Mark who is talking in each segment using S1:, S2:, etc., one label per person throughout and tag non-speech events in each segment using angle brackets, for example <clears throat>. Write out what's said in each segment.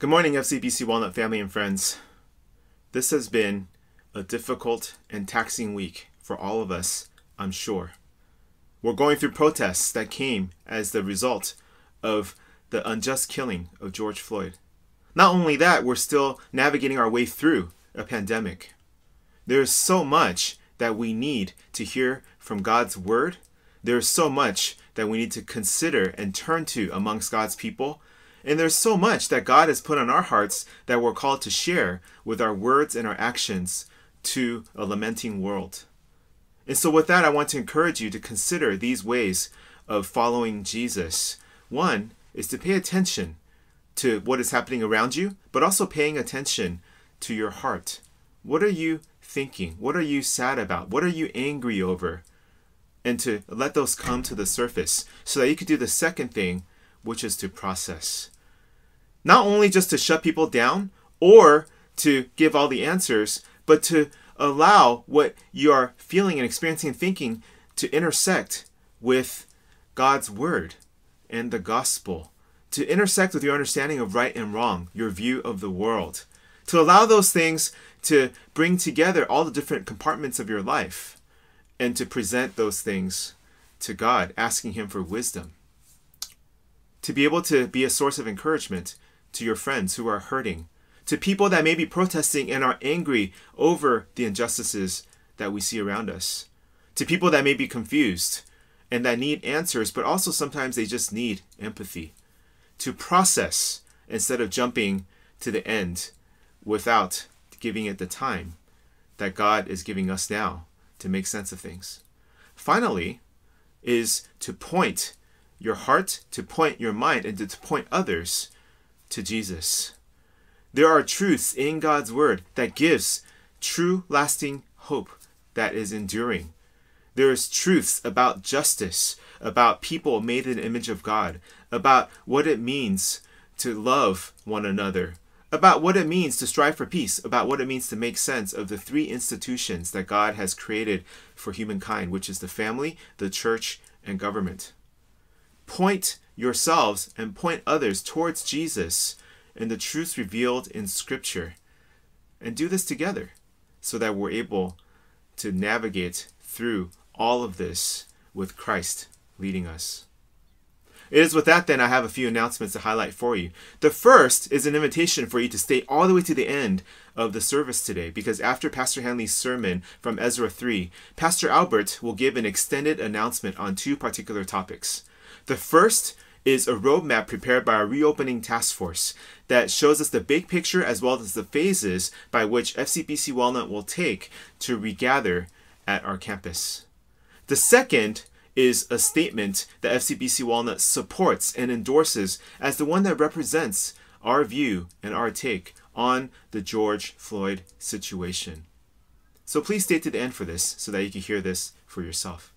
S1: Good morning, FCBC Walnut family and friends. This has been a difficult and taxing week for all of us, I'm sure. We're going through protests that came as the result of the unjust killing of George Floyd. Not only that, we're still navigating our way through a pandemic. There is so much that we need to hear from God's word. There is so much that we need to consider and turn to amongst God's people and there's so much that God has put on our hearts that we're called to share with our words and our actions to a lamenting world. And so, with that, I want to encourage you to consider these ways of following Jesus. One is to pay attention to what is happening around you, but also paying attention to your heart. What are you thinking? What are you sad about? What are you angry over? And to let those come to the surface so that you could do the second thing, which is to process. Not only just to shut people down or to give all the answers, but to allow what you are feeling and experiencing and thinking to intersect with God's word and the gospel, to intersect with your understanding of right and wrong, your view of the world, to allow those things to bring together all the different compartments of your life and to present those things to God, asking Him for wisdom to be able to be a source of encouragement to your friends who are hurting, to people that may be protesting and are angry over the injustices that we see around us, to people that may be confused and that need answers, but also sometimes they just need empathy, to process instead of jumping to the end without giving it the time that God is giving us now to make sense of things. Finally, is to point your heart, to point your mind, and to point others to Jesus. There are truths in God's word that gives true lasting hope that is enduring. There is truths about justice, about people made in the image of God, about what it means to love one another, about what it means to strive for peace, about what it means to make sense of the three institutions that God has created for humankind, which is the family, the church, and government point yourselves and point others towards Jesus and the truths revealed in Scripture. And do this together so that we're able to navigate through all of this with Christ leading us. It is with that, then, I have a few announcements to highlight for you. The first is an invitation for you to stay all the way to the end of the service today, because after Pastor Hanley's sermon from Ezra 3, Pastor Albert will give an extended announcement on two particular topics. The first is a roadmap prepared by our reopening task force that shows us the big picture as well as the phases by which FCBC Walnut will take to regather at our campus. The second is a statement that FCBC Walnut supports and endorses as the one that represents our view and our take on the George Floyd situation. So please stay to the end for this so that you can hear this for yourself.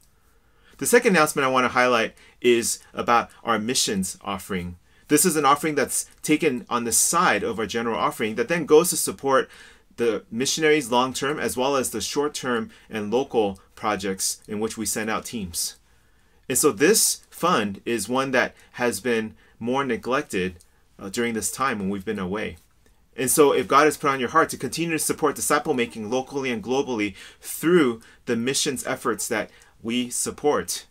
S1: The second announcement I want to highlight is about our missions offering. This is an offering that's taken on the side of our general offering that then goes to support the missionaries long term as well as the short term and local projects in which we send out teams. And so this fund is one that has been more neglected uh, during this time when we've been away. And so, if God has put on your heart to continue to support disciple making locally and globally through the missions efforts that we support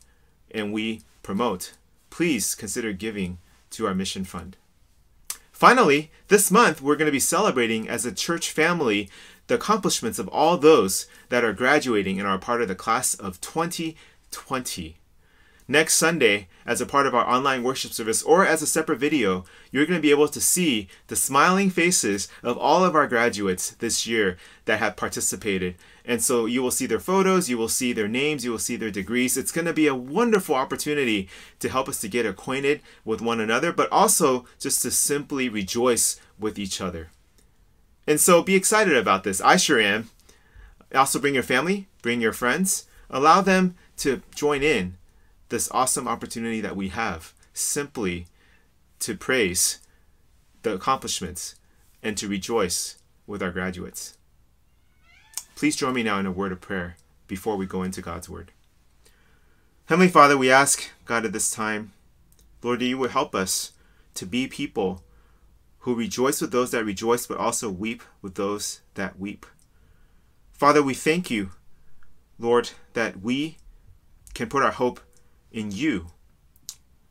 S1: and we promote, please consider giving to our mission fund. Finally, this month we're going to be celebrating as a church family the accomplishments of all those that are graduating and are part of the class of 2020. Next Sunday, as a part of our online worship service or as a separate video, you're going to be able to see the smiling faces of all of our graduates this year that have participated. And so you will see their photos, you will see their names, you will see their degrees. It's going to be a wonderful opportunity to help us to get acquainted with one another, but also just to simply rejoice with each other. And so be excited about this. I sure am. Also, bring your family, bring your friends, allow them to join in this awesome opportunity that we have simply to praise the accomplishments and to rejoice with our graduates. Please join me now in a word of prayer before we go into God's word. Heavenly Father, we ask, God, at this time, Lord, that you would help us to be people who rejoice with those that rejoice, but also weep with those that weep. Father, we thank you, Lord, that we can put our hope in you.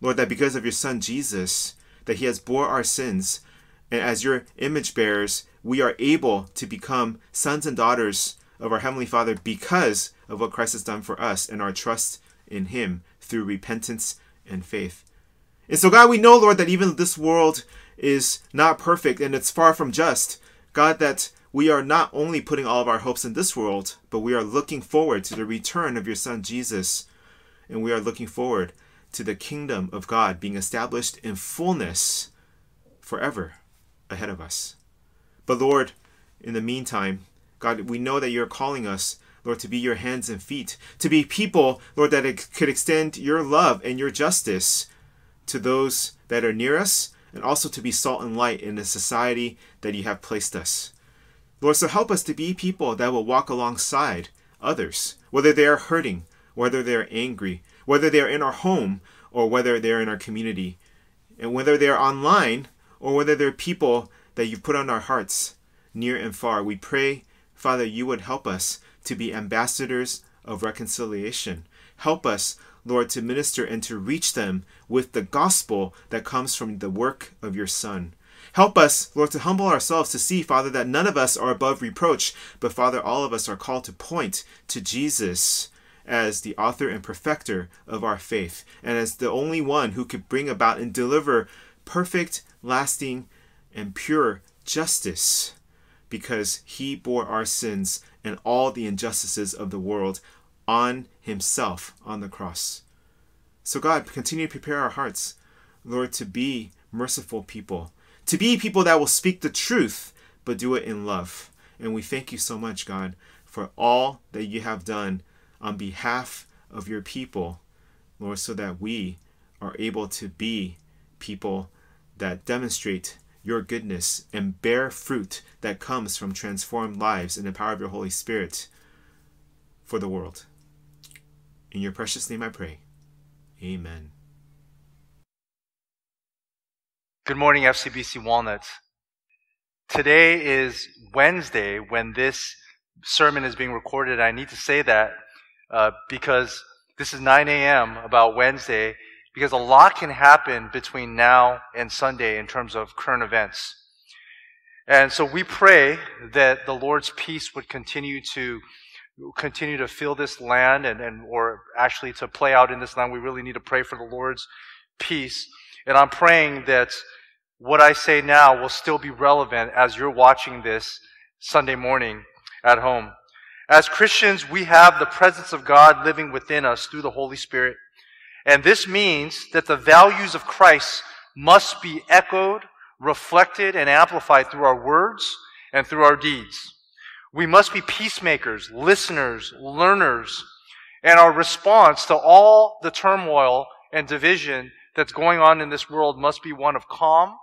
S1: Lord, that because of your Son Jesus, that he has bore our sins, and as your image bearers, we are able to become sons and daughters of our Heavenly Father because of what Christ has done for us and our trust in him through repentance and faith. And so, God, we know, Lord, that even this world is not perfect and it's far from just. God, that we are not only putting all of our hopes in this world, but we are looking forward to the return of your Son Jesus. And we are looking forward to the kingdom of God being established in fullness forever ahead of us. But Lord, in the meantime, God, we know that you're calling us, Lord, to be your hands and feet, to be people, Lord, that it could extend your love and your justice to those that are near us, and also to be salt and light in the society that you have placed us. Lord, so help us to be people that will walk alongside others, whether they are hurting, whether they are angry, whether they are in our home, or whether they are in our community, and whether they are online, or whether they're people that you've put on our hearts, near and far. We pray, Father, you would help us to be ambassadors of reconciliation. Help us, Lord, to minister and to reach them with the gospel that comes from the work of your Son. Help us, Lord, to humble ourselves to see, Father, that none of us are above reproach, but Father, all of us are called to point to Jesus as the author and perfecter of our faith, and as the only one who could bring about and deliver perfect, lasting, and pure justice, because he bore our sins and all the injustices of the world on himself on the cross. So, God, continue to prepare our hearts, Lord, to be merciful people to be people that will speak the truth, but do it in love. And we thank you so much, God, for all that you have done on behalf of your people, Lord, so that we are able to be people that demonstrate your goodness and bear fruit that comes from transformed lives in the power of your Holy Spirit for the world. In your precious name I pray. Amen.
S2: Good morning, FCBC Walnuts. Today is Wednesday when this sermon is being recorded. I need to say that uh, because this is 9 a.m. about Wednesday, because a lot can happen between now and Sunday in terms of current events. And so we pray that the Lord's peace would continue to continue to fill this land and, and or actually to play out in this land. We really need to pray for the Lord's peace. And I'm praying that what I say now will still be relevant as you're watching this Sunday morning at home. As Christians, we have the presence of God living within us through the Holy Spirit. And this means that the values of Christ must be echoed, reflected, and amplified through our words and through our deeds. We must be peacemakers, listeners, learners, and our response to all the turmoil and division that's going on in this world must be one of calm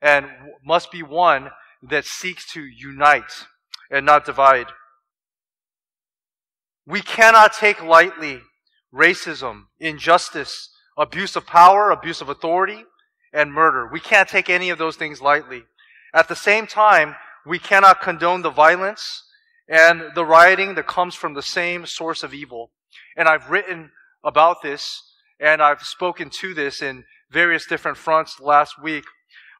S2: and must be one that seeks to unite and not divide. We cannot take lightly racism, injustice, abuse of power, abuse of authority, and murder. We can't take any of those things lightly. At the same time, we cannot condone the violence and the rioting that comes from the same source of evil. And I've written about this and I've spoken to this in various different fronts last week.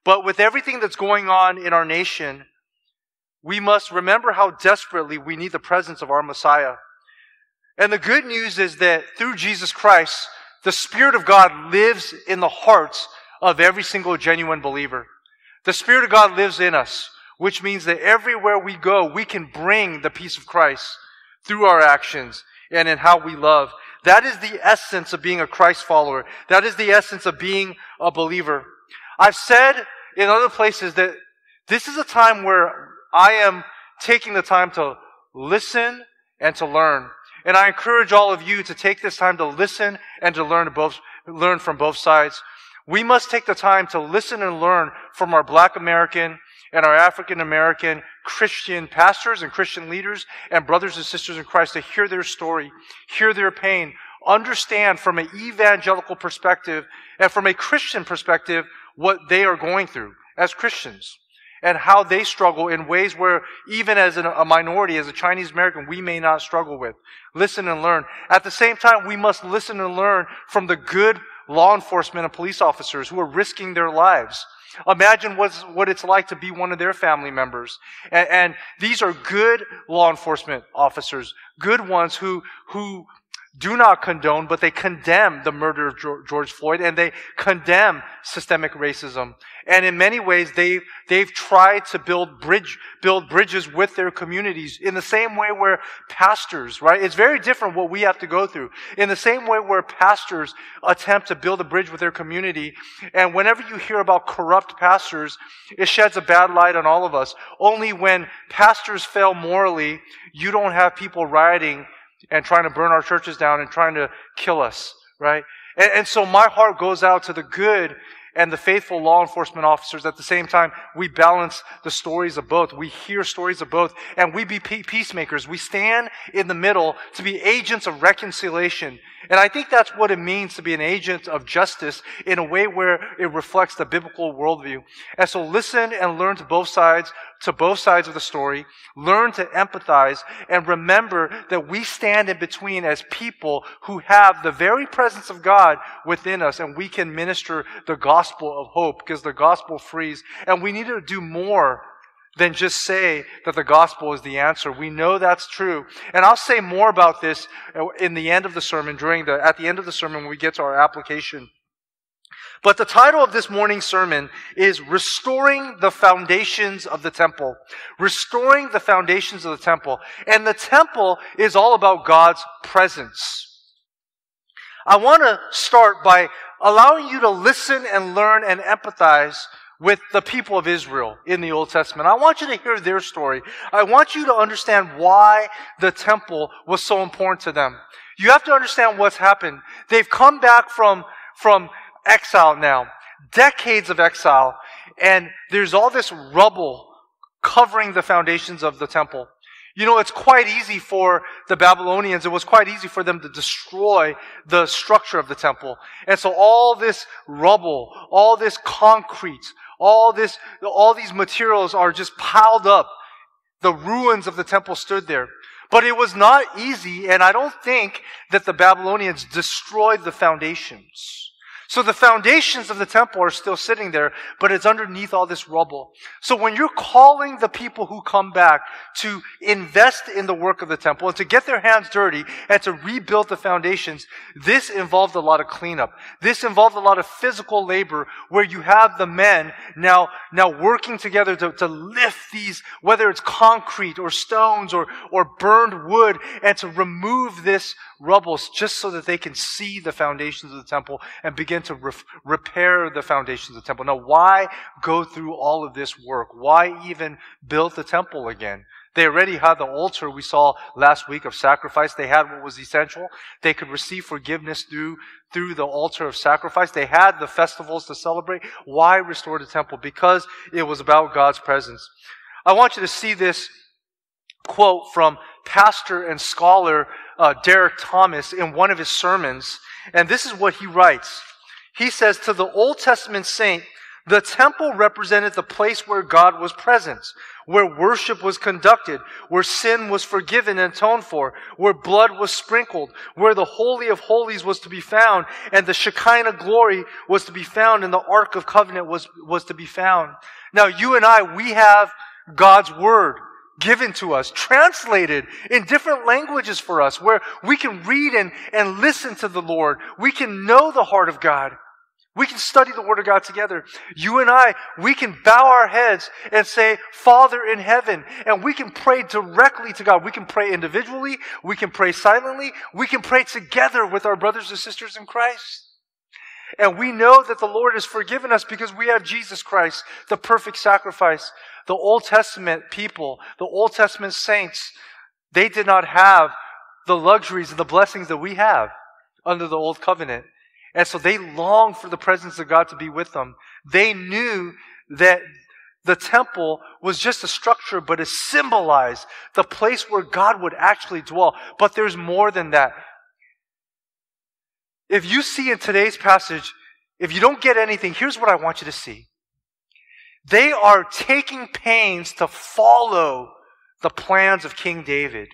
S2: But with everything that's going on in our nation, we must remember how desperately we need the presence of our Messiah. And the good news is that through Jesus Christ, the Spirit of God lives in the hearts of every single genuine believer. The Spirit of God lives in us, which means that everywhere we go, we can bring the peace of Christ through our actions and in how we love. That is the essence of being a Christ follower. That is the essence of being a believer. I've said in other places that this is a time where I am taking the time to listen and to learn. And I encourage all of you to take this time to listen and to learn both, learn from both sides. We must take the time to listen and learn from our black American and our African American Christian pastors and Christian leaders and brothers and sisters in Christ to hear their story, hear their pain, understand from an evangelical perspective and from a Christian perspective what they are going through as Christians and how they struggle in ways where even as a minority, as a Chinese American, we may not struggle with. Listen and learn. At the same time, we must listen and learn from the good law enforcement and police officers who are risking their lives. Imagine what's, what it's like to be one of their family members. And, and these are good law enforcement officers, good ones who, who do not condone, but they condemn the murder of George Floyd and they condemn systemic racism. And in many ways, they've, they've tried to build bridge, build bridges with their communities in the same way where pastors, right? It's very different what we have to go through. In the same way where pastors attempt to build a bridge with their community. And whenever you hear about corrupt pastors, it sheds a bad light on all of us. Only when pastors fail morally, you don't have people rioting and trying to burn our churches down and trying to kill us, right? And, and, so my heart goes out to the good and the faithful law enforcement officers. At the same time, we balance the stories of both. We hear stories of both and we be peacemakers. We stand in the middle to be agents of reconciliation. And I think that's what it means to be an agent of justice in a way where it reflects the biblical worldview. And so listen and learn to both sides to both sides of the story, learn to empathize, and remember that we stand in between as people who have the very presence of God within us, and we can minister the gospel of hope because the gospel frees. And we need to do more than just say that the gospel is the answer. We know that's true. And I'll say more about this in the end of the sermon, during the, at the end of the sermon when we get to our application. But the title of this morning's sermon is Restoring the Foundations of the Temple. Restoring the Foundations of the Temple. And the temple is all about God's presence. I want to start by allowing you to listen and learn and empathize with the people of Israel in the Old Testament. I want you to hear their story. I want you to understand why the temple was so important to them. You have to understand what's happened. They've come back from, from exile now, decades of exile, and there's all this rubble covering the foundations of the temple. You know, it's quite easy for the Babylonians, it was quite easy for them to destroy the structure of the temple. And so all this rubble, all this concrete, all this, all these materials are just piled up. The ruins of the temple stood there. But it was not easy, and I don't think that the Babylonians destroyed the foundations. So the foundations of the temple are still sitting there, but it's underneath all this rubble. So when you're calling the people who come back to invest in the work of the temple and to get their hands dirty and to rebuild the foundations, this involved a lot of cleanup. This involved a lot of physical labor where you have the men now, now working together to, to lift these, whether it's concrete or stones or, or burned wood and to remove this rubble just so that they can see the foundations of the temple and begin to re- repair the foundations of the temple. Now, why go through all of this work? Why even build the temple again? They already had the altar we saw last week of sacrifice. They had what was essential. They could receive forgiveness through, through the altar of sacrifice. They had the festivals to celebrate. Why restore the temple? Because it was about God's presence. I want you to see this quote from pastor and scholar uh, Derek Thomas in one of his sermons. And this is what he writes. He says, To the Old Testament saint, the temple represented the place where God was present, where worship was conducted, where sin was forgiven and atoned for, where blood was sprinkled, where the Holy of Holies was to be found, and the Shekinah glory was to be found, and the Ark of Covenant was, was to be found. Now, you and I, we have God's Word given to us, translated in different languages for us, where we can read and, and listen to the Lord. We can know the heart of God. We can study the Word of God together. You and I, we can bow our heads and say, Father in heaven, and we can pray directly to God. We can pray individually. We can pray silently. We can pray together with our brothers and sisters in Christ. And we know that the Lord has forgiven us because we have Jesus Christ, the perfect sacrifice. The Old Testament people, the Old Testament saints, they did not have the luxuries and the blessings that we have under the Old Covenant. And so they longed for the presence of God to be with them. They knew that the temple was just a structure, but it symbolized the place where God would actually dwell. But there's more than that. If you see in today's passage, if you don't get anything, here's what I want you to see. They are taking pains to follow the plans of King David.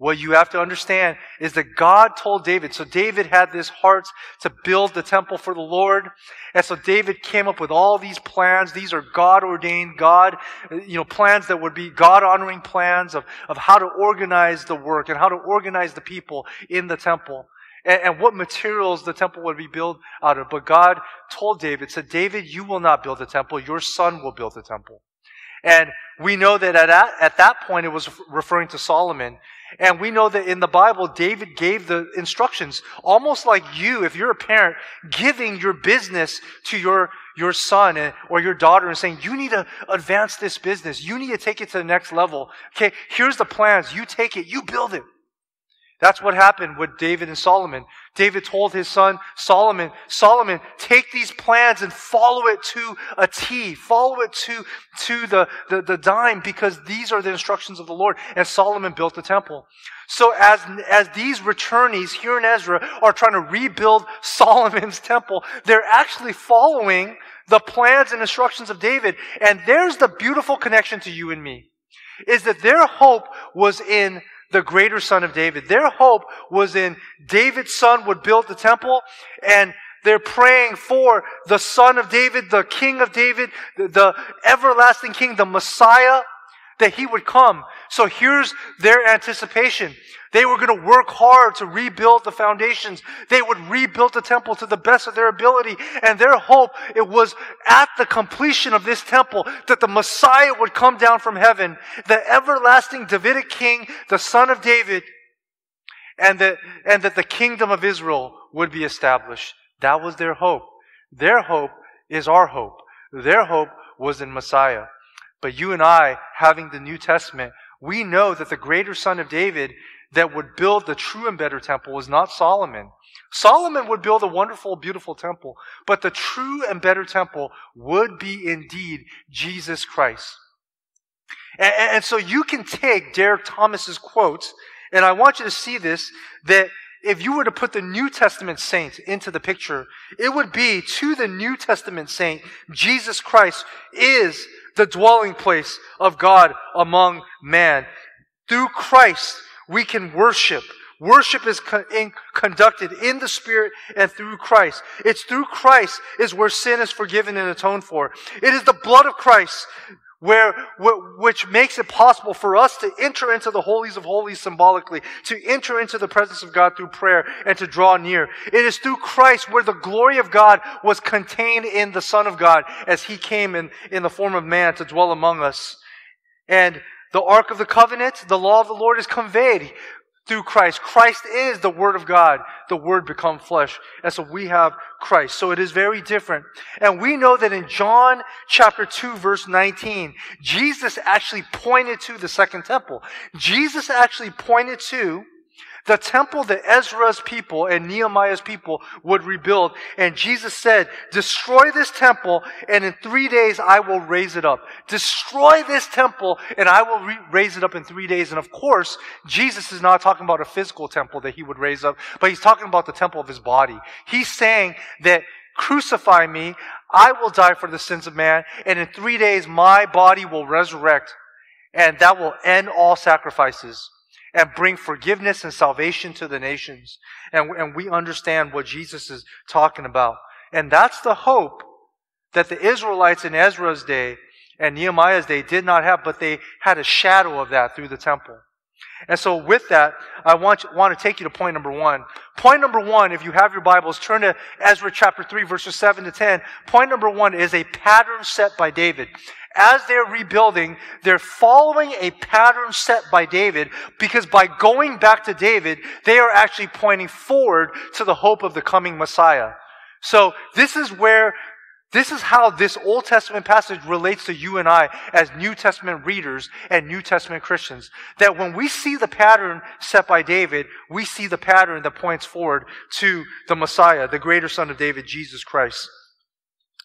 S2: What you have to understand is that God told David, so David had this heart to build the temple for the Lord. And so David came up with all these plans. These are God ordained, God, you know, plans that would be God honoring plans of, of how to organize the work and how to organize the people in the temple and, and what materials the temple would be built out of. But God told David, said, David, you will not build the temple. Your son will build the temple. And we know that at that, at that point it was referring to Solomon. And we know that in the Bible, David gave the instructions, almost like you, if you're a parent, giving your business to your, your son eh, or your daughter and saying, you need to advance this business. You need to take it to the next level. Okay, here's the plans. You take it, you build it. That's what happened with David and Solomon. David told his son Solomon, Solomon, take these plans and follow it to a T. Follow it to, to the, the, the dime because these are the instructions of the Lord. And Solomon built the temple. So as, as these returnees here in Ezra are trying to rebuild <laughs> Solomon's temple, they're actually following the plans and instructions of David. And there's the beautiful connection to you and me. Is that their hope was in the greater son of David. Their hope was in David's son would build the temple and they're praying for the son of David, the king of David, the, the everlasting king, the Messiah, that he would come. So here's their anticipation. They were going to work hard to rebuild the foundations. They would rebuild the temple to the best of their ability. And their hope, it was at the completion of this temple that the Messiah would come down from heaven, the everlasting Davidic king, the son of David, and that, and that the kingdom of Israel would be established. That was their hope. Their hope is our hope. Their hope was in Messiah. But you and I, having the New Testament, we know that the greater son of David that would build the true and better temple was not Solomon. Solomon would build a wonderful, beautiful temple, but the true and better temple would be indeed Jesus Christ. And, and so you can take Derek Thomas's quotes, and I want you to see this, that if you were to put the New Testament saint into the picture, it would be to the New Testament saint, Jesus Christ is the dwelling place of God among man. Through Christ, we can worship. Worship is in, conducted in the Spirit and through Christ. It's through Christ is where sin is forgiven and atoned for. It is the blood of Christ where, which makes it possible for us to enter into the holies of holies symbolically, to enter into the presence of God through prayer and to draw near. It is through Christ where the glory of God was contained in the Son of God as He came in, in the form of man to dwell among us. And the Ark of the Covenant, the law of the Lord is conveyed through Christ. Christ is the Word of God, the Word become flesh. And so we have Christ. So it is very different. And we know that in John chapter 2 verse 19, Jesus actually pointed to the second temple. Jesus actually pointed to the temple that Ezra's people and Nehemiah's people would rebuild. And Jesus said, destroy this temple and in three days I will raise it up. Destroy this temple and I will re- raise it up in three days. And of course, Jesus is not talking about a physical temple that he would raise up, but he's talking about the temple of his body. He's saying that crucify me, I will die for the sins of man, and in three days my body will resurrect, and that will end all sacrifices and bring forgiveness and salvation to the nations. And, and we understand what Jesus is talking about. And that's the hope that the Israelites in Ezra's day and Nehemiah's day did not have, but they had a shadow of that through the temple. And so with that, I want, want to take you to point number one. Point number one, if you have your Bibles, turn to Ezra chapter 3, verses 7 to 10. Point number one is a pattern set by David as they're rebuilding, they're following a pattern set by David because by going back to David, they are actually pointing forward to the hope of the coming Messiah. So this is where this is how this Old Testament passage relates to you and I as New Testament readers and New Testament Christians. That when we see the pattern set by David, we see the pattern that points forward to the Messiah, the greater son of David, Jesus Christ.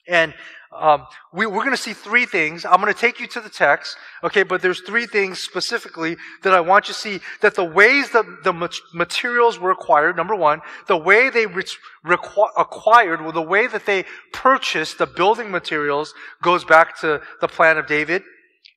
S2: And um, we, are going to see three things. I'm going to take you to the text, okay, but there's three things specifically that I want you to see that the ways that the materials were acquired, number one, the way they re- requ- acquired, well, the way that they purchased the building materials goes back to the plan of David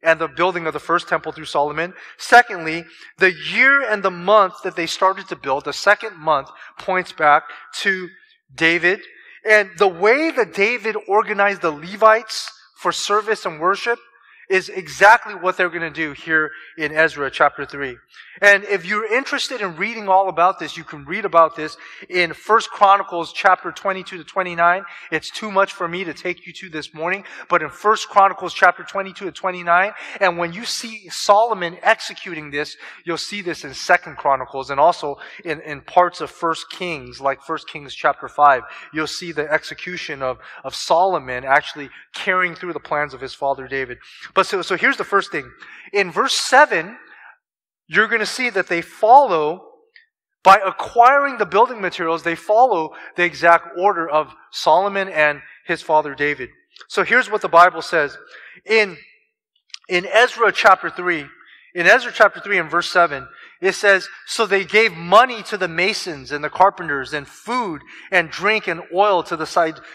S2: and the building of the first temple through Solomon. Secondly, the year and the month that they started to build, the second month points back to David and the way that David organized the Levites for service and worship is exactly what they're going to do here in Ezra chapter 3. And if you're interested in reading all about this, you can read about this in First Chronicles chapter 22 to 29. It's too much for me to take you to this morning, but in First Chronicles chapter 22 to 29, and when you see Solomon executing this, you'll see this in Second Chronicles and also in, in parts of First Kings, like First Kings chapter 5. You'll see the execution of, of Solomon actually carrying through the plans of his father David. But so, so here's the first thing. In verse 7, you're going to see that they follow, by acquiring the building materials, they follow the exact order of Solomon and his father David. So here's what the Bible says. In, in Ezra chapter 3, in Ezra chapter 3 and verse 7, it says, So they gave money to the masons and the carpenters, and food and drink and oil to the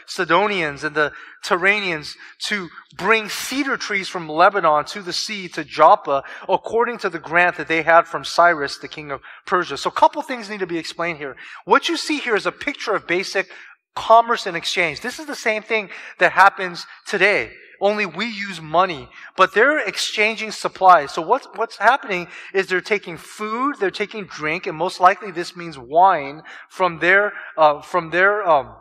S2: Sidonians and the Tyrians to bring cedar trees from Lebanon to the sea to Joppa, according to the grant that they had from Cyrus, the king of Persia. So a couple things need to be explained here. What you see here is a picture of basic commerce and exchange. This is the same thing that happens today. Only we use money, but they're exchanging supplies. So what's, what's happening is they're taking food, they're taking drink, and most likely this means wine from their, uh, from their, um,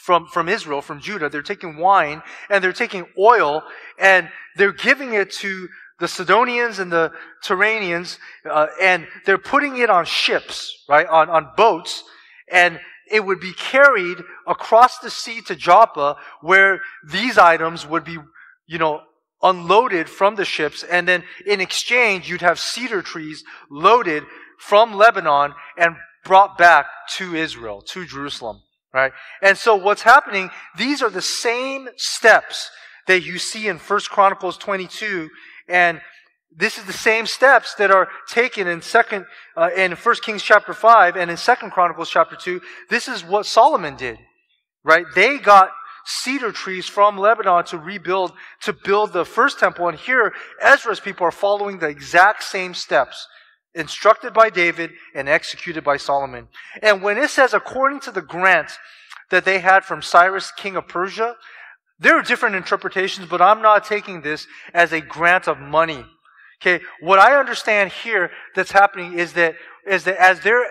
S2: from, from Israel, from Judah. They're taking wine and they're taking oil and they're giving it to the Sidonians and the Tyrians, uh, and they're putting it on ships, right, on, on boats, and it would be carried across the sea to Joppa, where these items would be, you know, unloaded from the ships, and then in exchange, you'd have cedar trees loaded from Lebanon and brought back to Israel, to Jerusalem, right? And so what's happening, these are the same steps that you see in 1 Chronicles 22 and this is the same steps that are taken in second uh, in 1 Kings chapter 5 and in 2 Chronicles chapter 2. This is what Solomon did. Right? They got cedar trees from Lebanon to rebuild to build the first temple and here Ezra's people are following the exact same steps instructed by David and executed by Solomon. And when it says according to the grant that they had from Cyrus king of Persia, there are different interpretations, but I'm not taking this as a grant of money Okay, what I understand here that's happening is that, is that as they're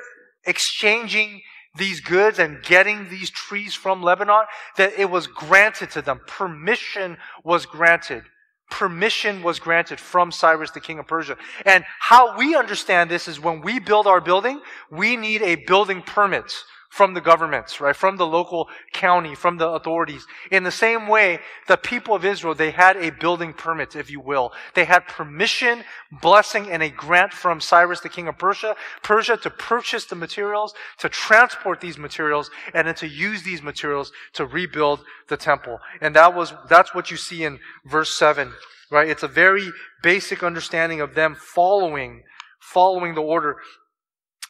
S2: exchanging these goods and getting these trees from Lebanon, that it was granted to them. Permission was granted. Permission was granted from Cyrus, the king of Persia. And how we understand this is when we build our building, we need a building permit from the governments, right? From the local county, from the authorities. In the same way, the people of Israel, they had a building permit, if you will. They had permission, blessing, and a grant from Cyrus, the king of Persia, Persia to purchase the materials, to transport these materials, and then to use these materials to rebuild the temple. And that was, that's what you see in verse 7, right? It's a very basic understanding of them following following the order.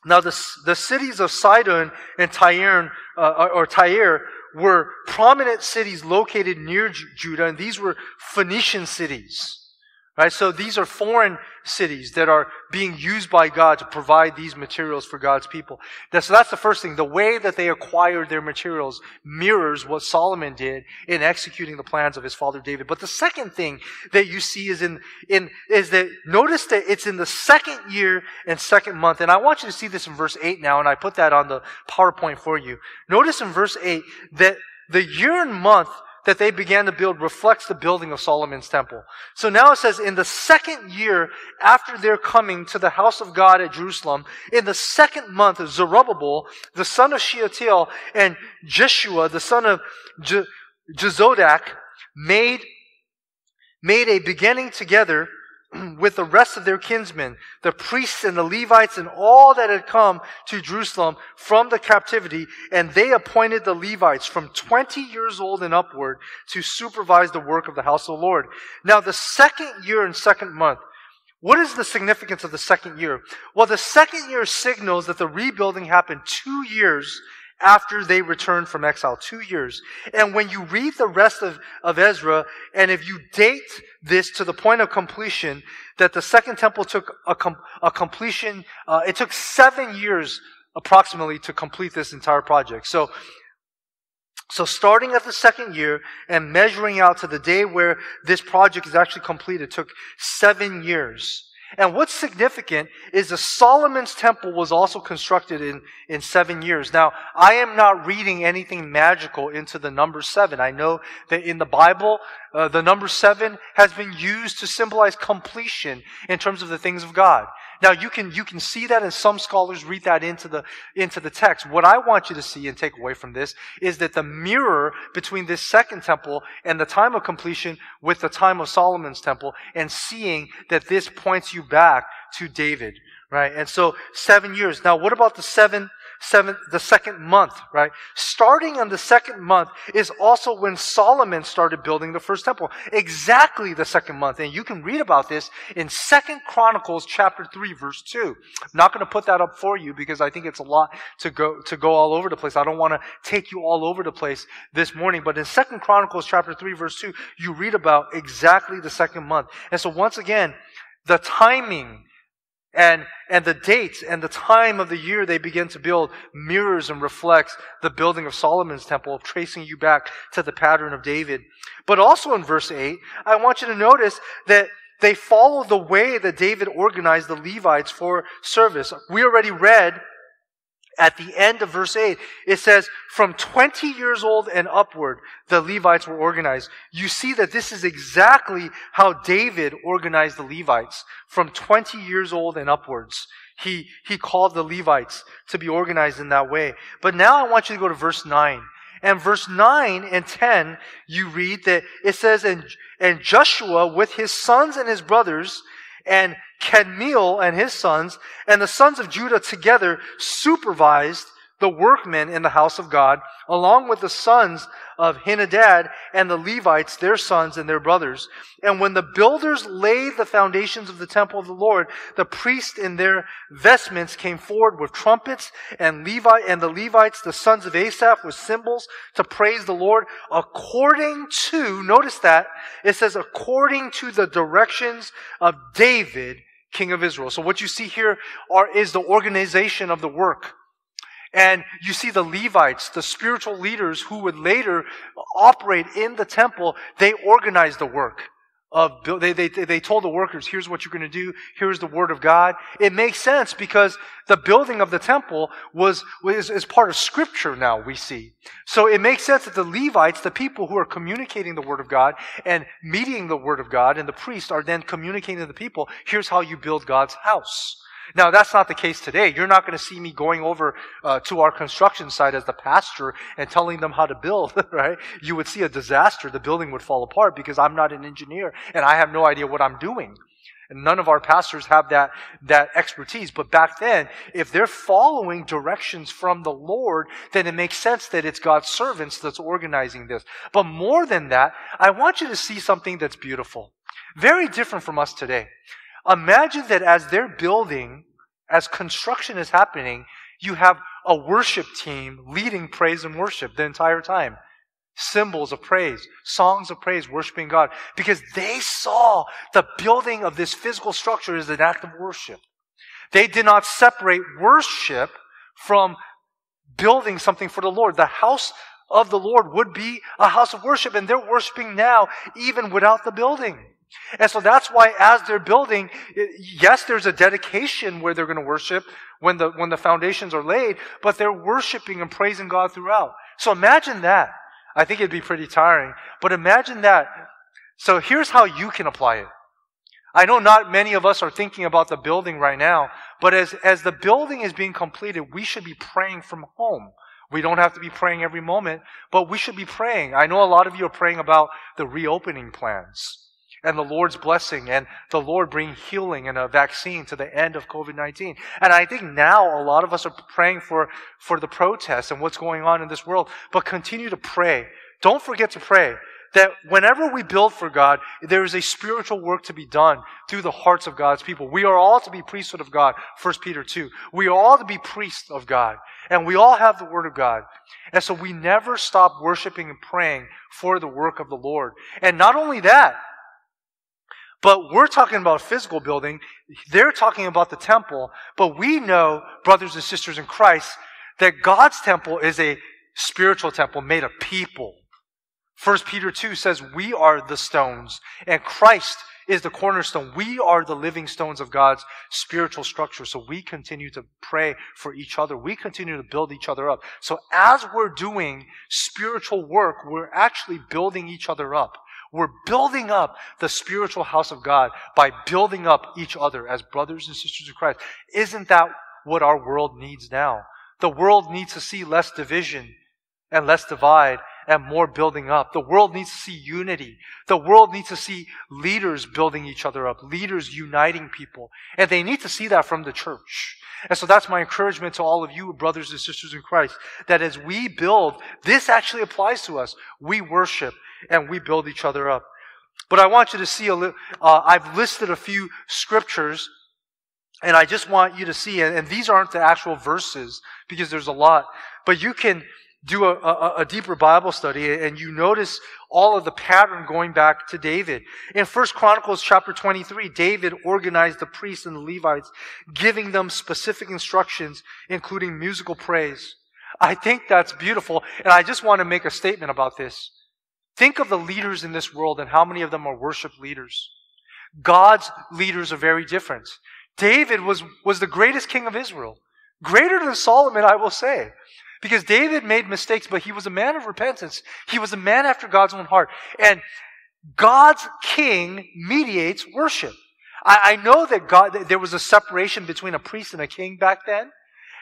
S2: Now, the, the cities of Sidon and Tyre, uh, or Tyre, were prominent cities located near Judah, and these were Phoenician cities. Right? So these are foreign cities that are being used by God to provide these materials for God's people. So that's the first thing. The way that they acquired their materials mirrors what Solomon did in executing the plans of his father David. But the second thing that you see is in, in, is that notice that it's in the second year and second month. And I want you to see this in verse 8 now, and I put that on the PowerPoint for you. Notice in verse 8 that the year and month that they began to build reflects the building of Solomon's temple. So now it says, in the second year after their coming to the house of God at Jerusalem, in the second month, Zerubbabel, the son of Shealtiel, and Jeshua, the son of Je- Jezodak, made, made a beginning together <clears throat> with the rest of their kinsmen, the priests and the Levites and all that had come to Jerusalem from the captivity, and they appointed the Levites from 20 years old and upward to supervise the work of the house of the Lord. Now, the second year and second month, what is the significance of the second year? Well, the second year signals that the rebuilding happened two years after they returned from exile, two years. And when you read the rest of, of Ezra, and if you date this to the point of completion, that the second temple took a, com- a completion, uh, it took seven years approximately to complete this entire project. So, so starting at the second year and measuring out to the day where this project is actually completed took seven years. And what's significant is the Solomon's temple was also constructed in, in seven years. Now, I am not reading anything magical into the number seven. I know that in the Bible, uh, the number seven has been used to symbolize completion in terms of the things of God. Now you can, you can see that and some scholars read that into the, into the text. What I want you to see and take away from this is that the mirror between this second temple and the time of completion with the time of Solomon's temple and seeing that this points you back to David, right? And so seven years. Now what about the seven seventh, the second month, right? Starting on the second month is also when Solomon started building the first temple. Exactly the second month. And you can read about this in Second Chronicles chapter 3 verse 2. I'm not going to put that up for you because I think it's a lot to go, to go all over the place. I don't want to take you all over the place this morning, but in Second Chronicles chapter 3 verse 2, you read about exactly the second month. And so once again, the timing and, and the dates and the time of the year they begin to build mirrors and reflects the building of Solomon's temple, tracing you back to the pattern of David. But also in verse 8, I want you to notice that they follow the way that David organized the Levites for service. We already read at the end of verse 8, it says, from 20 years old and upward, the Levites were organized. You see that this is exactly how David organized the Levites. From 20 years old and upwards, he, he called the Levites to be organized in that way. But now I want you to go to verse 9. And verse 9 and 10, you read that it says, and, and Joshua with his sons and his brothers, and Kadmiel and his sons and the sons of Judah together supervised the workmen in the house of God, along with the sons of Henadad and the Levites, their sons and their brothers. And when the builders laid the foundations of the temple of the Lord, the priests in their vestments came forward with trumpets, and Levi and the Levites, the sons of Asaph, with cymbals to praise the Lord, according to, notice that, it says, according to the directions of David, king of Israel. So what you see here are, is the organization of the work. And you see the Levites, the spiritual leaders who would later operate in the temple, they organized the work of, they, they, they told the workers, here's what you're going to do, here's the word of God. It makes sense because the building of the temple was, was, is part of scripture now, we see. So it makes sense that the Levites, the people who are communicating the word of God and meeting the word of God, and the priests are then communicating to the people, here's how you build God's house. Now, that's not the case today. You're not going to see me going over uh, to our construction site as the pastor and telling them how to build, <laughs> right? You would see a disaster. The building would fall apart because I'm not an engineer and I have no idea what I'm doing. And none of our pastors have that, that expertise. But back then, if they're following directions from the Lord, then it makes sense that it's God's servants that's organizing this. But more than that, I want you to see something that's beautiful. Very different from us today. Imagine that as they're building, as construction is happening, you have a worship team leading praise and worship the entire time. Cymbals of praise, songs of praise, worshiping God, because they saw the building of this physical structure as an act of worship. They did not separate worship from building something for the Lord. The house of the Lord would be a house of worship, and they're worshiping now even without the building. And so that's why as they're building, yes, there's a dedication where they're going to worship when the, when the foundations are laid, but they're worshiping and praising God throughout. So imagine that. I think it'd be pretty tiring, but imagine that. So here's how you can apply it. I know not many of us are thinking about the building right now, but as, as the building is being completed, we should be praying from home. We don't have to be praying every moment, but we should be praying. I know a lot of you are praying about the reopening plans. And the Lord's blessing and the Lord bring healing and a vaccine to the end of COVID-19. And I think now a lot of us are praying for, for the protests and what's going on in this world, but continue to pray. Don't forget to pray that whenever we build for God, there is a spiritual work to be done through the hearts of God's people. We are all to be priesthood of God, 1 Peter 2. We are all to be priests of God. And we all have the Word of God. And so we never stop worshiping and praying for the work of the Lord. And not only that, but we're talking about physical building. They're talking about the temple. But we know, brothers and sisters in Christ, that God's temple is a spiritual temple made of people. 1 Peter 2 says, We are the stones, and Christ is the cornerstone. We are the living stones of God's spiritual structure. So we continue to pray for each other. We continue to build each other up. So as we're doing spiritual work, we're actually building each other up. We're building up the spiritual house of God by building up each other as brothers and sisters of Christ. Isn't that what our world needs now? The world needs to see less division and less divide and more building up. The world needs to see unity. The world needs to see leaders building each other up, leaders uniting people. And they need to see that from the church. And so that's my encouragement to all of you, brothers and sisters in Christ, that as we build, this actually applies to us. We worship and we build each other up. But I want you to see a little, uh, I've listed a few scriptures and I just want you to see, and, and these aren't the actual verses because there's a lot, but you can, do a, a, a, deeper Bible study and you notice all of the pattern going back to David. In First Chronicles chapter 23, David organized the priests and the Levites, giving them specific instructions, including musical praise. I think that's beautiful, and I just want to make a statement about this. Think of the leaders in this world and how many of them are worship leaders. God's leaders are very different. David was, was the greatest king of Israel. Greater than Solomon, I will say. Because David made mistakes, but he was a man of repentance. He was a man after God's own heart. And God's king mediates worship. I, I know that God, there was a separation between a priest and a king back then.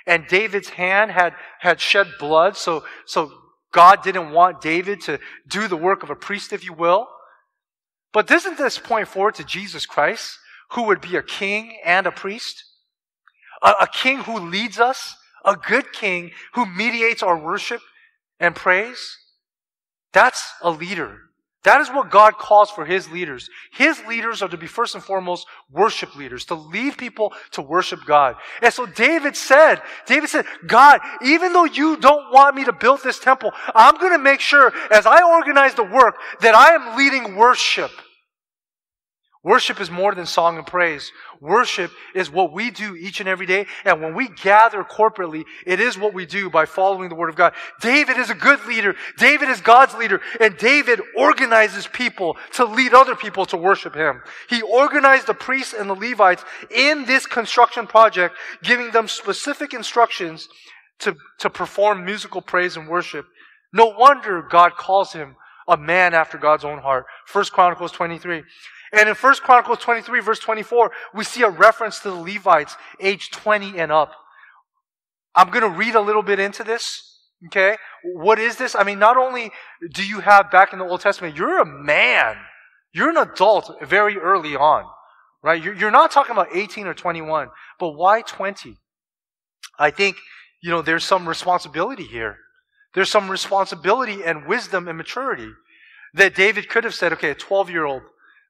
S2: And David's hand had, had shed blood, so, so God didn't want David to do the work of a priest, if you will. But doesn't this point forward to Jesus Christ, who would be a king and a priest? A, a king who leads us, a good king who mediates our worship and praise, that's a leader. That is what God calls for His leaders. His leaders are to be first and foremost worship leaders, to lead people to worship God. And so David said, David said, God, even though you don't want me to build this temple, I'm going to make sure as I organize the work that I am leading worship. Worship is more than song and praise. Worship is what we do each and every day. And when we gather corporately, it is what we do by following the Word of God. David is a good leader. David is God's leader. And David organizes people to lead other people to worship Him. He organized the priests and the Levites in this construction project, giving them specific instructions to, to perform musical praise and worship. No wonder God calls him a man after God's own heart. First Chronicles 23. And in 1 Chronicles 23, verse 24, we see a reference to the Levites, age 20 and up. I'm going to read a little bit into this. Okay? What is this? I mean, not only do you have back in the Old Testament, you're a man. You're an adult very early on. Right? You're not talking about 18 or 21. But why 20? I think, you know, there's some responsibility here. There's some responsibility and wisdom and maturity that David could have said, okay, a 12 year old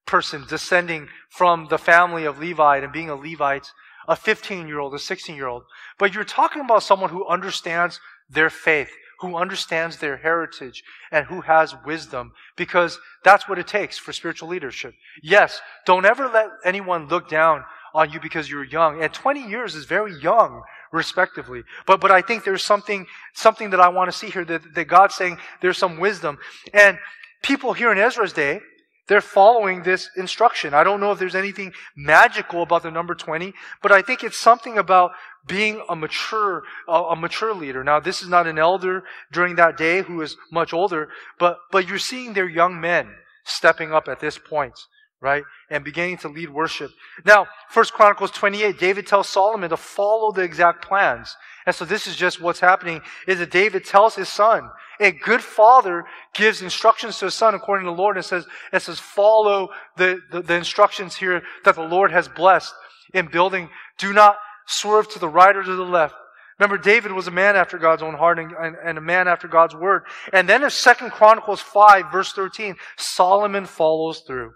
S2: person descending from the family of Levi and being a Levite, a 15 year old, a 16 year old. But you're talking about someone who understands their faith, who understands their heritage, and who has wisdom, because that's what it takes for spiritual leadership. Yes, don't ever let anyone look down on you because you're young. And 20 years is very young, respectively. But, but I think there's something, something that I want to see here that, that God's saying there's some wisdom. And people here in Ezra's day, they're following this instruction. I don't know if there's anything magical about the number 20, but I think it's something about being a mature, a mature leader. Now, this is not an elder during that day who is much older, but, but you're seeing their young men stepping up at this point, right? And beginning to lead worship. Now, First Chronicles 28, David tells Solomon to follow the exact plans. And so this is just what's happening is that David tells his son, a good father gives instructions to his son according to the Lord and says, it says, follow the, the, the instructions here that the Lord has blessed in building. Do not swerve to the right or to the left. Remember, David was a man after God's own heart and, and, and, a man after God's word. And then in Second Chronicles 5, verse 13, Solomon follows through.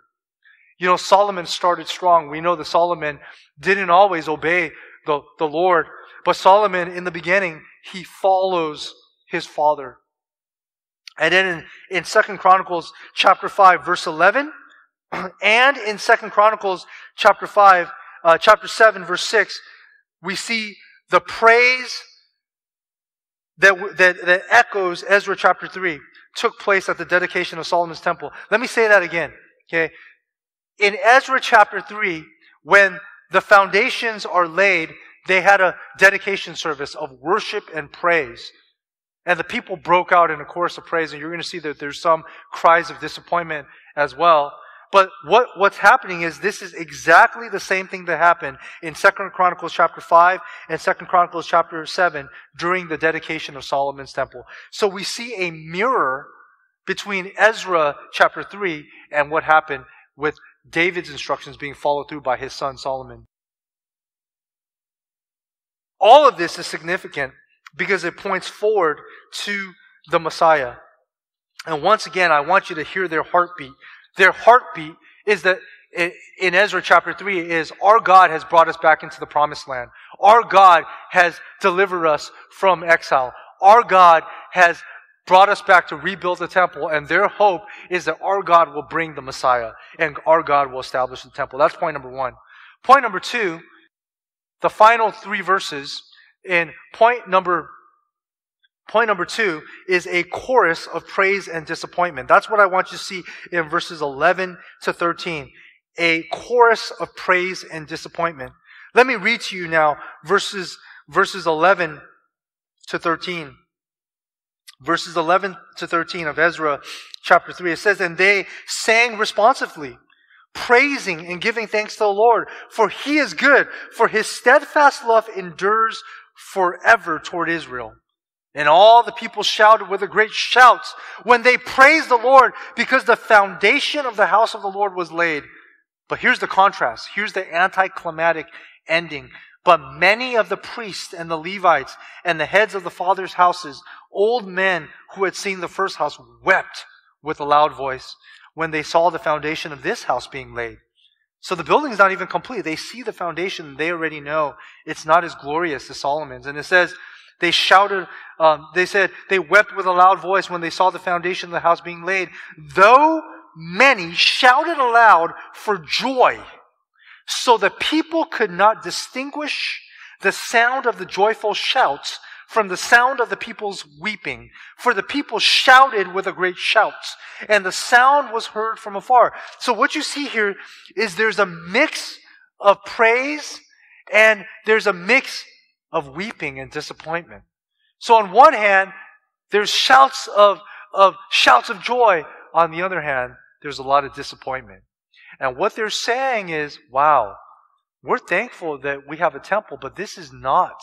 S2: You know, Solomon started strong. We know that Solomon didn't always obey the, the Lord, but Solomon, in the beginning, he follows his father. And then in, in 2 Chronicles chapter 5, verse 11, <clears throat> and in 2 Chronicles chapter 5, uh, chapter 7, verse 6, we see the praise that, that, that echoes Ezra chapter 3 took place at the dedication of Solomon's temple. Let me say that again. Okay in Ezra chapter 3, when the foundations are laid, they had a dedication service of worship and praise. And the people broke out in a chorus of praise, and you're going to see that there's some cries of disappointment as well. But what, what's happening is this is exactly the same thing that happened in Second Chronicles chapter 5 and Second Chronicles chapter 7 during the dedication of Solomon's temple. So we see a mirror between Ezra chapter 3 and what happened with David's instructions being followed through by his son Solomon. All of this is significant because it points forward to the Messiah. And once again, I want you to hear their heartbeat. Their heartbeat is that in Ezra chapter 3 is our God has brought us back into the promised land. Our God has delivered us from exile. Our God has brought us back to rebuild the temple, and their hope is that our God will bring the Messiah and our God will establish the temple. That's point number one. Point number two, the final three verses, in point number Point number two is a chorus of praise and disappointment. That's what I want you to see in verses 11 to 13. A chorus of praise and disappointment. Let me read to you now verses, verses 11 to 13 verses 11 to 13 of Ezra chapter 3. It says, And they sang responsively, praising and giving thanks to the Lord, for he is good, for his steadfast love endures forever toward Israel. And all the people shouted with a great shout when they praised the Lord because the foundation of the house of the Lord was laid. But here's the contrast. Here's the anticlimactic ending. But many of the priests and the Levites and the heads of the fathers' houses, old men who had seen the first house, wept with a loud voice when they saw the foundation of this house being laid. So the building is not even complete. They see the foundation. They already know it's not as glorious as Solomon's. And it says, they shouted, um, they said, they wept with a loud voice when they saw the foundation of the house being laid. Though many shouted aloud for joy so the people could not distinguish the sound of the joyful shouts from the sound of the people's weeping. For the people shouted with a great shout, and the sound was heard from afar. So what you see here is there's a mix of praise and there's a mix of weeping and disappointment. So on one hand, there's shouts of, of shouts of joy. On the other hand, there's a lot of disappointment. And what they're saying is, wow, we're thankful that we have a temple, but this is not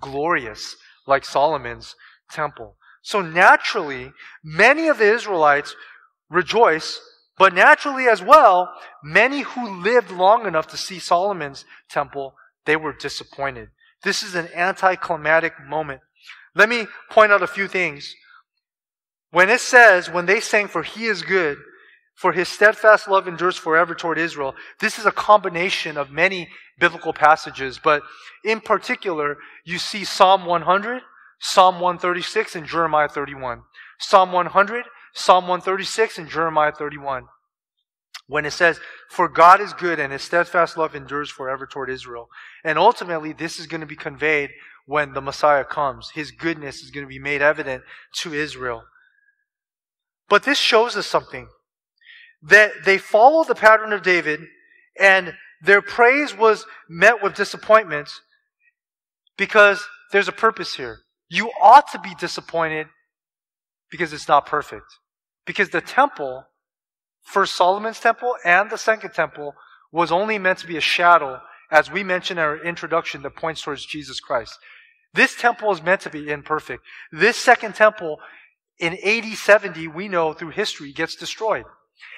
S2: glorious like Solomon's temple. So naturally, many of the Israelites rejoice, but naturally as well, many who lived long enough to see Solomon's temple, they were disappointed. This is an anticlimactic moment. Let me point out a few things. When it says, when they sang, For he is good, for his steadfast love endures forever toward Israel. This is a combination of many biblical passages, but in particular, you see Psalm 100, Psalm 136, and Jeremiah 31. Psalm 100, Psalm 136, and Jeremiah 31. When it says, For God is good and his steadfast love endures forever toward Israel. And ultimately, this is going to be conveyed when the Messiah comes. His goodness is going to be made evident to Israel. But this shows us something that they followed the pattern of David and their praise was met with disappointment because there's a purpose here. You ought to be disappointed because it's not perfect. Because the temple First Solomon's temple and the second temple was only meant to be a shadow, as we mentioned in our introduction, that points towards Jesus Christ. This temple is meant to be imperfect. This second temple in AD 70, we know through history, gets destroyed.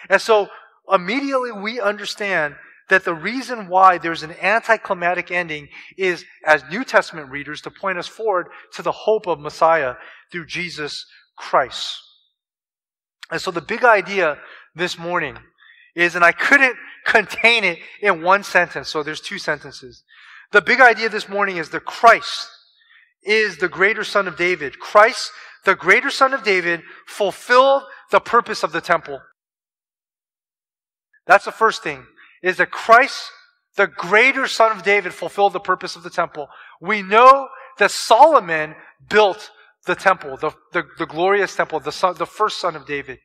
S2: And so immediately we understand that the reason why there's an anticlimactic ending is, as New Testament readers, to point us forward to the hope of Messiah through Jesus Christ. And so the big idea this morning is, and I couldn't <laughs> contain it in one sentence, so there's two sentences. The big idea this morning is that Christ is the greater son of David. Christ, the greater son of David, fulfilled the purpose of the temple. That's the first thing is that Christ, the greater son of David, fulfilled the purpose of the temple. We know that Solomon built the temple, the, the, the glorious temple, the, son, the first son of David.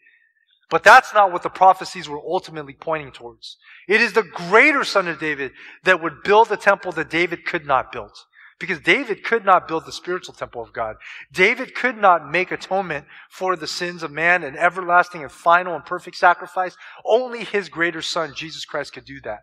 S2: But that's not what the prophecies were ultimately pointing towards. It is the greater son of David that would build the temple that David could not build. Because David could not build the spiritual temple of God. David could not make atonement for the sins of man, an everlasting and final and perfect sacrifice. Only his greater son, Jesus Christ, could do that.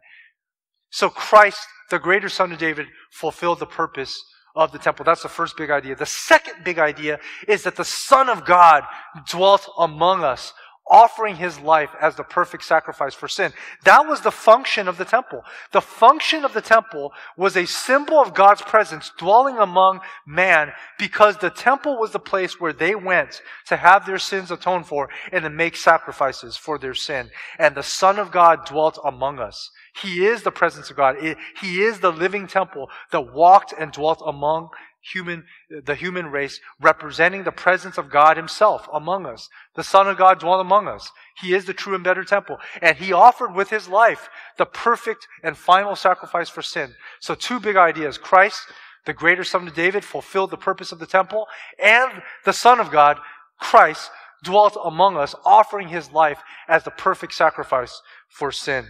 S2: So Christ, the greater son of David, fulfilled the purpose of the temple. That's the first big idea. The second big idea is that the Son of God dwelt among us offering his life as the perfect sacrifice for sin. That was the function of the temple. The function of the temple was a symbol of God's presence dwelling among man because the temple was the place where they went to have their sins atoned for and to make sacrifices for their sin. And the Son of God dwelt among us. He is the presence of God. He is the living temple that walked and dwelt among human, the human race, representing the presence of God Himself among us. The Son of God dwelt among us. He is the true and better temple. And He offered with His life the perfect and final sacrifice for sin. So two big ideas. Christ, the greater Son of David, fulfilled the purpose of the temple, and the Son of God, Christ, dwelt among us, offering His life as the perfect sacrifice for sin.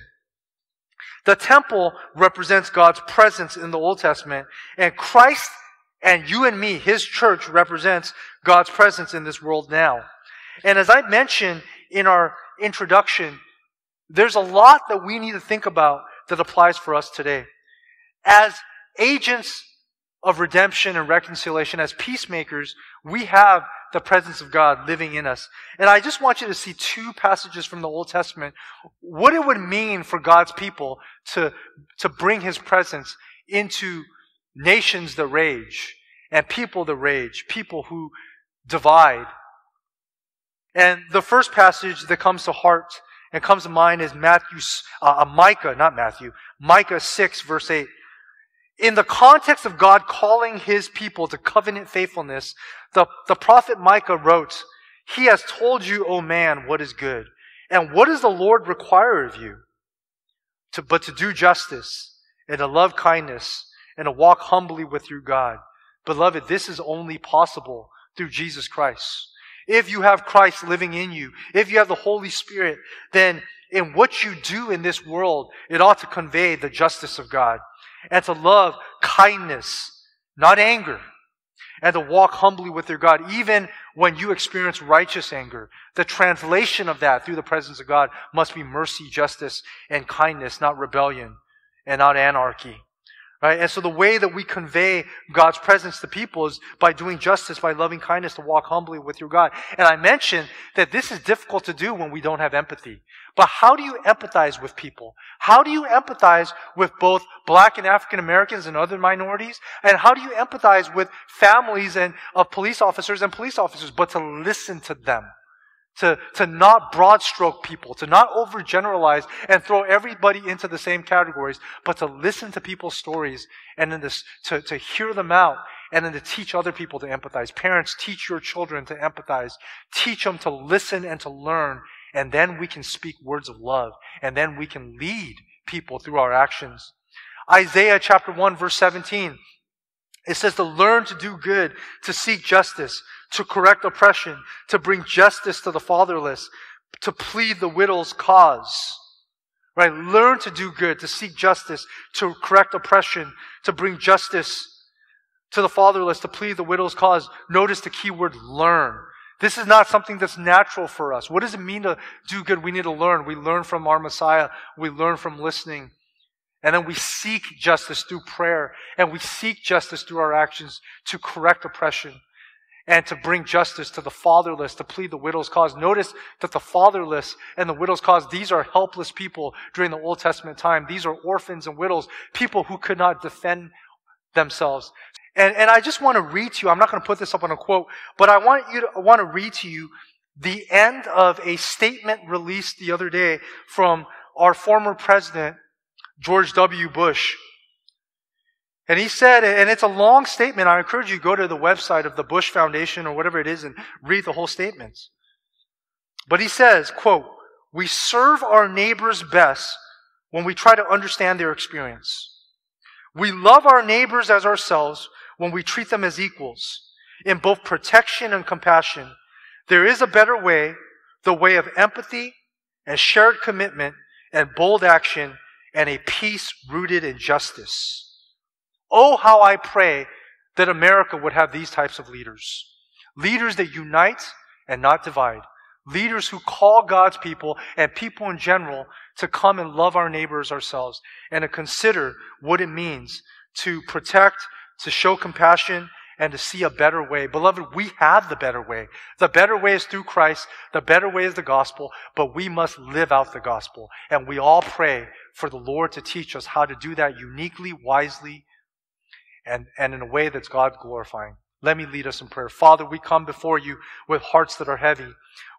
S2: The temple represents God's presence in the Old Testament, and Christ and you and me, His church, represents God's presence in this world now. And as I mentioned in our introduction, there's a lot that we need to think about that applies for us today. As agents of redemption and reconciliation, as peacemakers, we have the presence of God living in us. And I just want you to see two passages from the Old Testament, what it would mean for God's people to, to bring His presence into nations that rage, and people that rage, people who divide. And the first passage that comes to heart and comes to mind is Matthew, uh, uh, Micah, not Matthew, Micah 6, verse 8. In the context of God calling his people to covenant faithfulness, the, the prophet Micah wrote, He has told you, O man, what is good. And what does the Lord require of you? To, but to do justice and to love kindness and to walk humbly with your God. Beloved, this is only possible through Jesus Christ. If you have Christ living in you, if you have the Holy Spirit, then in what you do in this world, it ought to convey the justice of God and to love kindness, not anger, and to walk humbly with your God, even when you experience righteous anger. The translation of that through the presence of God must be mercy, justice, and kindness, not rebellion and not anarchy. Right? And so the way that we convey God's presence to people is by doing justice, by loving kindness, to walk humbly with your God. And I mentioned that this is difficult to do when we don't have empathy. But how do you empathize with people? How do you empathize with both black and African Americans and other minorities? And how do you empathize with families and of police officers and police officers, but to listen to them? To, to not broad stroke people, to not overgeneralize and throw everybody into the same categories, but to listen to people's stories and then this, to, to hear them out and then to teach other people to empathize. Parents, teach your children to empathize. Teach them to listen and to learn. And then we can speak words of love. And then we can lead people through our actions. Isaiah chapter 1 verse 17. It says to learn to do good, to seek justice, to correct oppression, to bring justice to the fatherless, to plead the widow's cause. Right? Learn to do good, to seek justice, to correct oppression, to bring justice to the fatherless, to plead the widow's cause. Notice the key word learn. This is not something that's natural for us. What does it mean to do good? We need to learn. We learn from our Messiah. We learn from listening. And then we seek justice through prayer. And we seek justice through our actions to correct oppression and to bring justice to the fatherless, to plead the widow's cause. Notice that the fatherless and the widow's cause, these are helpless people during the Old Testament time. These are orphans and widows, people who could not defend themselves. And, and I just want to read to you, I'm not going to put this up on a quote, but I want you to, I want to read to you the end of a statement released the other day from our former president, George W. Bush. And he said, and it's a long statement. I encourage you to go to the website of the Bush Foundation or whatever it is and read the whole statements. But he says, quote, we serve our neighbors best when we try to understand their experience. We love our neighbors as ourselves when we treat them as equals in both protection and compassion. There is a better way, the way of empathy and shared commitment and bold action and a peace rooted in justice. Oh, how I pray that America would have these types of leaders. Leaders that unite and not divide. Leaders who call God's people and people in general to come and love our neighbors ourselves and to consider what it means to protect, to show compassion, and to see a better way. Beloved, we have the better way. The better way is through Christ. The better way is the gospel, but we must live out the gospel. And we all pray for the Lord to teach us how to do that uniquely, wisely, and, and in a way that's God glorifying. Let me lead us in prayer. Father, we come before you with hearts that are heavy.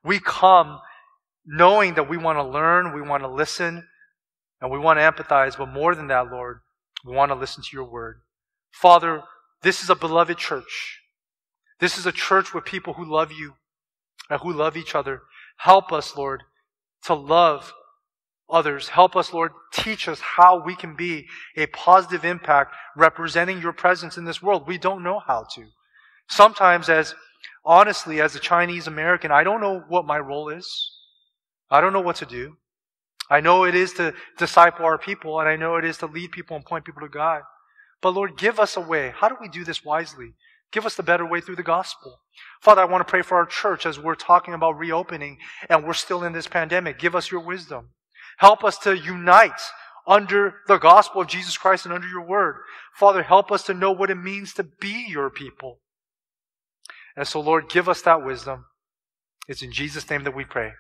S2: We come knowing that we want to learn, we want to listen, and we want to empathize. But more than that, Lord, we want to listen to your word. Father, this is a beloved church. This is a church with people who love you and who love each other. Help us, Lord, to love others. Help us, Lord. Teach us how we can be a positive impact representing your presence in this world. We don't know how to. Sometimes, as honestly, as a Chinese American, I don't know what my role is. I don't know what to do. I know it is to disciple our people, and I know it is to lead people and point people to God. But Lord, give us a way. How do we do this wisely? Give us the better way through the gospel. Father, I want to pray for our church as we're talking about reopening and we're still in this pandemic. Give us your wisdom. Help us to unite under the gospel of Jesus Christ and under your word. Father, help us to know what it means to be your people. And so, Lord, give us that wisdom. It's in Jesus' name that we pray.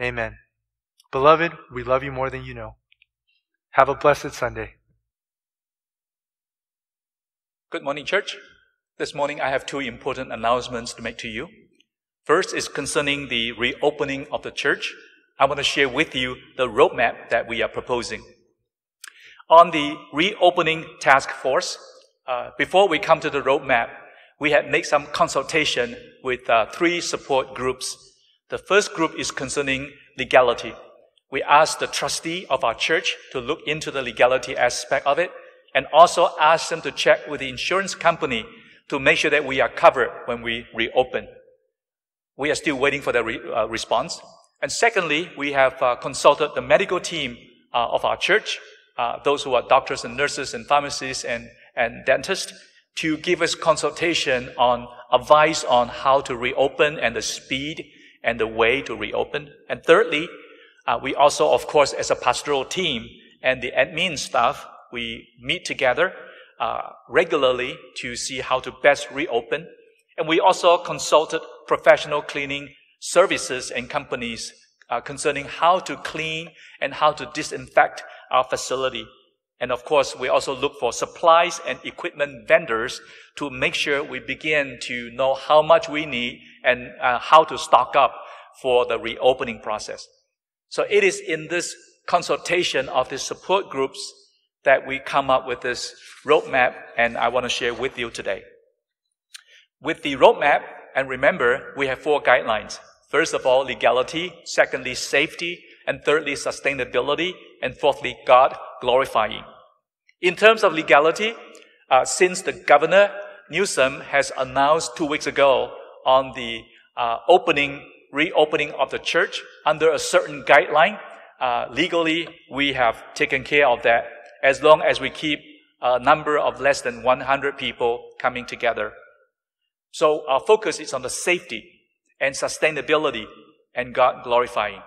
S2: Amen. Beloved, we love you more than you know. Have a blessed Sunday.
S3: Good morning, church. This morning I have two important announcements to make to you. First is concerning the reopening of the church I want to share with you the roadmap that we are proposing. On the reopening task force, uh, before we come to the roadmap, we had made some consultation with uh, three support groups. The first group is concerning legality. We asked the trustee of our church to look into the legality aspect of it and also asked them to check with the insurance company to make sure that we are covered when we reopen. We are still waiting for the re- uh, response. And secondly, we have uh, consulted the medical team uh, of our church, uh, those who are doctors and nurses and pharmacists and, and dentists, to give us consultation on advice on how to reopen and the speed and the way to reopen. And thirdly, uh, we also, of course, as a pastoral team and the admin staff, we meet together uh, regularly to see how to best reopen. And we also consulted professional cleaning services and companies uh, concerning how to clean and how to disinfect our facility. And of course, we also look for supplies and equipment vendors to make sure we begin to know how much we need and uh, how to stock up for the reopening process. So it is in this consultation of the support groups that we come up with this roadmap and I want to share with you today. With the roadmap, and remember, we have four guidelines. First of all, legality. Secondly, safety. And thirdly, sustainability. And fourthly, God glorifying. In terms of legality, uh, since the governor Newsom has announced two weeks ago on the uh, opening, reopening of the church under a certain guideline, uh, legally we have taken care of that as long as we keep a number of less than 100 people coming together. So our focus is on the safety and sustainability and God glorifying.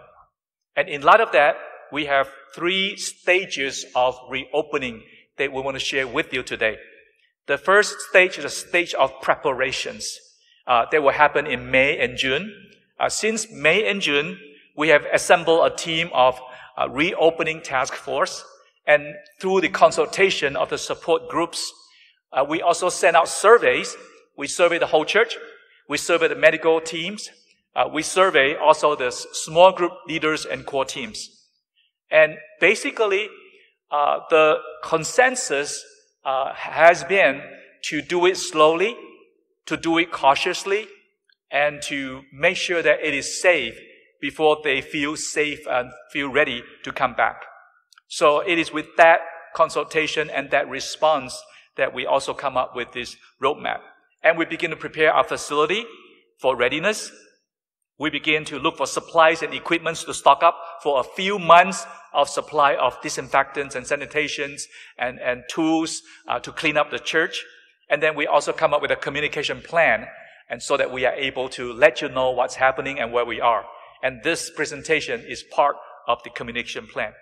S3: And in light of that, we have three stages of reopening that we want to share with you today. The first stage is a stage of preparations uh, that will happen in May and June. Uh, since May and June, we have assembled a team of uh, reopening task force, and through the consultation of the support groups, uh, we also sent out surveys. We surveyed the whole church. We survey the medical teams. Uh, we survey also the small group leaders and core teams. And basically, uh, the consensus uh, has been to do it slowly, to do it cautiously, and to make sure that it is safe before they feel safe and feel ready to come back. So it is with that consultation and that response that we also come up with this roadmap. And we begin to prepare our facility for readiness. We begin to look for supplies and equipments to stock up for a few months of supply of disinfectants and sanitations and, and tools uh, to clean up the church. And then we also come up with a communication plan and so that we are able to let you know what's happening and where we are. And this presentation is part of the communication plan.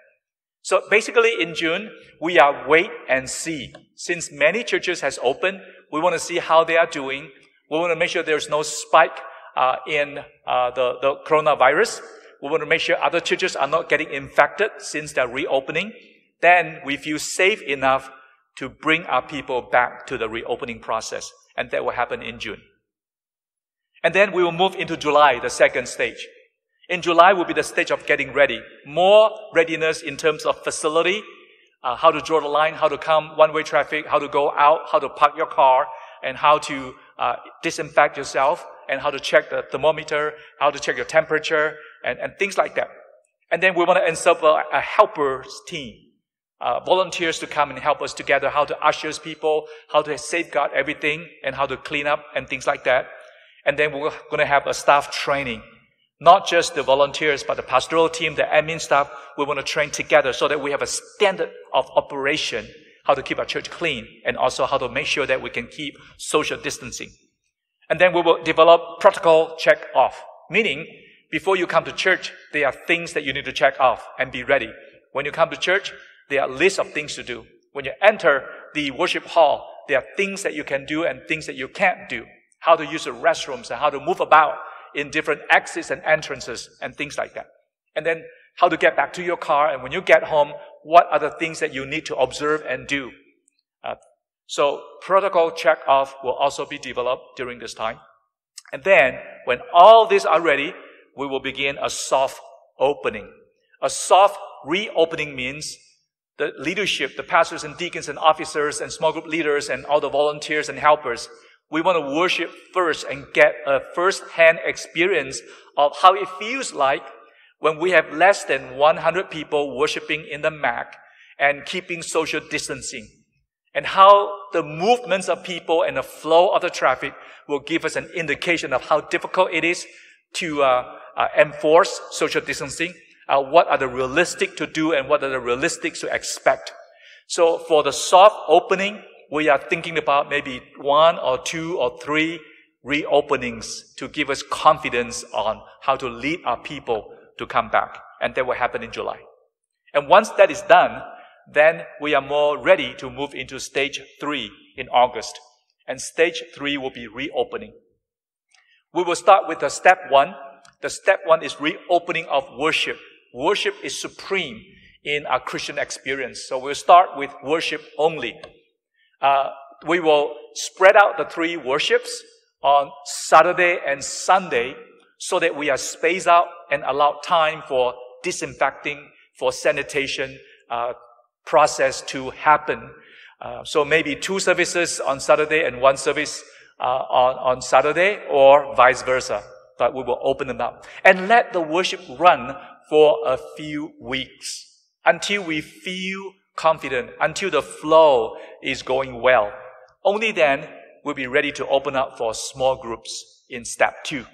S3: So basically in June, we are wait and see. Since many churches has opened, we want to see how they are doing. We want to make sure there's no spike uh, in uh, the, the coronavirus. We want to make sure other churches are not getting infected since they're reopening. Then we feel safe enough to bring our people back to the reopening process. And that will happen in June. And then we will move into July, the second stage. In July will be the stage of getting ready. More readiness in terms of facility, uh, how to draw the line, how to come one-way traffic, how to go out, how to park your car, and how to uh, disinfect yourself, and how to check the thermometer, how to check your temperature, and, and things like that. And then we want to ensemble a, a helpers team. Uh, volunteers to come and help us together how to usher people, how to safeguard everything, and how to clean up and things like that. And then we're going to have a staff training. Not just the volunteers, but the pastoral team, the admin staff. We want to train together so that we have a standard of operation, how to keep our church clean, and also how to make sure that we can keep social distancing. And then we will develop protocol check off, meaning before you come to church, there are things that you need to check off and be ready. When you come to church, there are lists of things to do. When you enter the worship hall, there are things that you can do and things that you can't do. How to use the restrooms and how to move about in different exits and entrances and things like that. And then how to get back to your car. And when you get home, what are the things that you need to observe and do? Uh, so protocol check off will also be developed during this time. And then when all these are ready, we will begin a soft opening. A soft reopening means the leadership, the pastors and deacons and officers and small group leaders and all the volunteers and helpers, we want to worship first and get a first-hand experience of how it feels like when we have less than 100 people worshiping in the MAC and keeping social distancing. And how the movements of people and the flow of the traffic will give us an indication of how difficult it is to uh, uh, enforce social distancing, uh, what are the realistic to do and what are the realistic to expect. So for the soft opening, we are thinking about maybe one or two or three reopenings to give us confidence on how to lead our people to come back. And that will happen in July. And once that is done, then we are more ready to move into stage three in August. And stage three will be reopening. We will start with the step one, the step one is reopening of worship. Worship is supreme in our Christian experience. So we'll start with worship only. Uh, we will spread out the three worships on Saturday and Sunday so that we are spaced out and allow time for disinfecting, for sanitation uh, process to happen. Uh, so maybe two services on Saturday and one service uh, on, on Saturday or vice versa but we will open them up and let the worship run for a few weeks until we feel confident, until the flow is going well. Only then we'll be ready to open up for small groups in step two.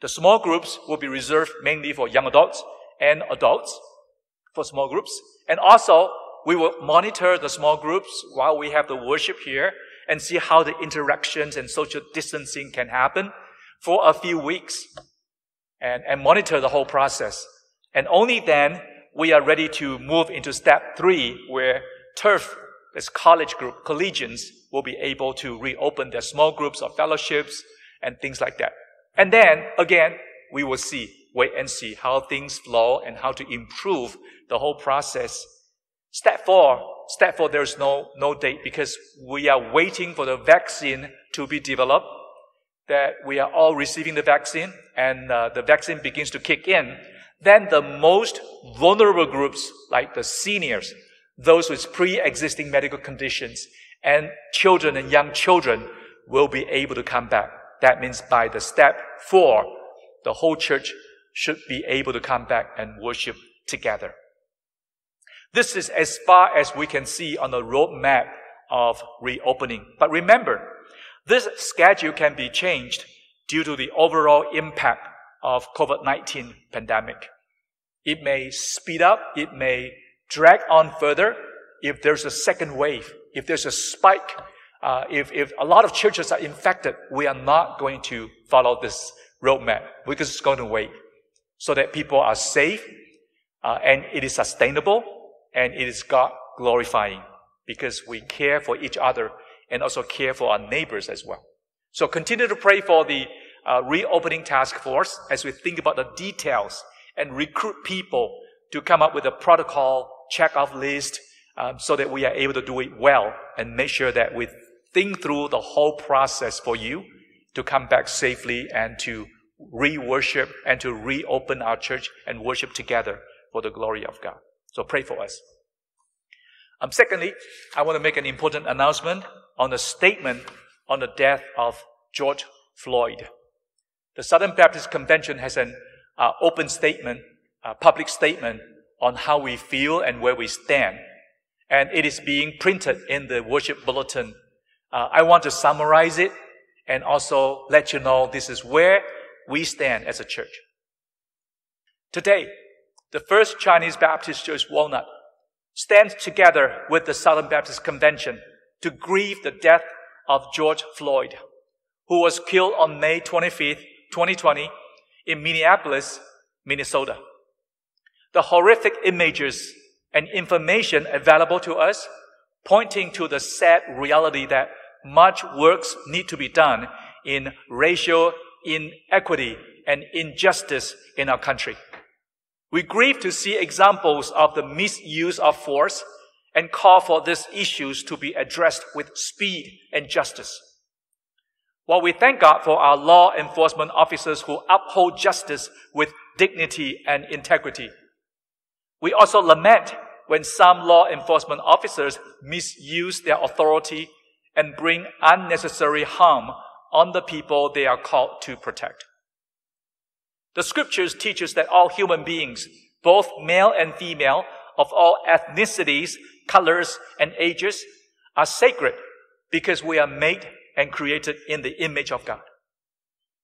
S3: The small groups will be reserved mainly for young adults and adults for small groups. And also, we will monitor the small groups while we have the worship here and see how the interactions and social distancing can happen for a few weeks. and, and monitor the whole process. And only then we are ready to move into step three, where turf, this college group, collegians, will be able to reopen their small groups of fellowships and things like that. And then, again, we will see, wait and see how things flow and how to improve the whole process. Step four, step four, there's no, no date because we are waiting for the vaccine to be developed, that we are all receiving the vaccine and uh, the vaccine begins to kick in. Then the most vulnerable groups, like the seniors, those with pre-existing medical conditions and children and young children will be able to come back. That means by the step four, the whole church should be able to come back and worship together. This is as far as we can see on the roadmap of reopening. But remember, this schedule can be changed due to the overall impact of COVID-19 pandemic. It may speed up, it may drag on further if there's a second wave, if there's a spike, uh, if, if a lot of churches are infected, we are not going to follow this roadmap. We're just going to wait so that people are safe uh, and it is sustainable and it is God glorifying because we care for each other and also care for our neighbors as well. So continue to pray for the uh, reopening task force as we think about the details and recruit people to come up with a protocol, check off list, um, so that we are able to do it well and make sure that we think through the whole process for you to come back safely and to re-worship and to reopen our church and worship together for the glory of God. So pray for us. Um, secondly, I want to make an important announcement on the statement on the death of George Floyd. The Southern Baptist Convention has an uh, open statement, a public statement on how we feel and where we stand. And it is being printed in the worship bulletin. Uh, I want to summarize it and also let you know this is where we stand as a church. Today, the First Chinese Baptist Church Walnut stands together with the Southern Baptist Convention to grieve the death of George Floyd, who was killed on May 25th, 2020 in Minneapolis, Minnesota. The horrific images and information available to us pointing to the sad reality that much works need to be done in racial inequity and injustice in our country. We grieve to see examples of the misuse of force and call for these issues to be addressed with speed and justice. While we thank God for our law enforcement officers who uphold justice with dignity and integrity, we also lament when some law enforcement officers misuse their authority and bring unnecessary harm on the people they are called to protect. The scriptures teach us that all human beings, both male and female, of all ethnicities, colors, and ages, are sacred because we are made and created in the image of God.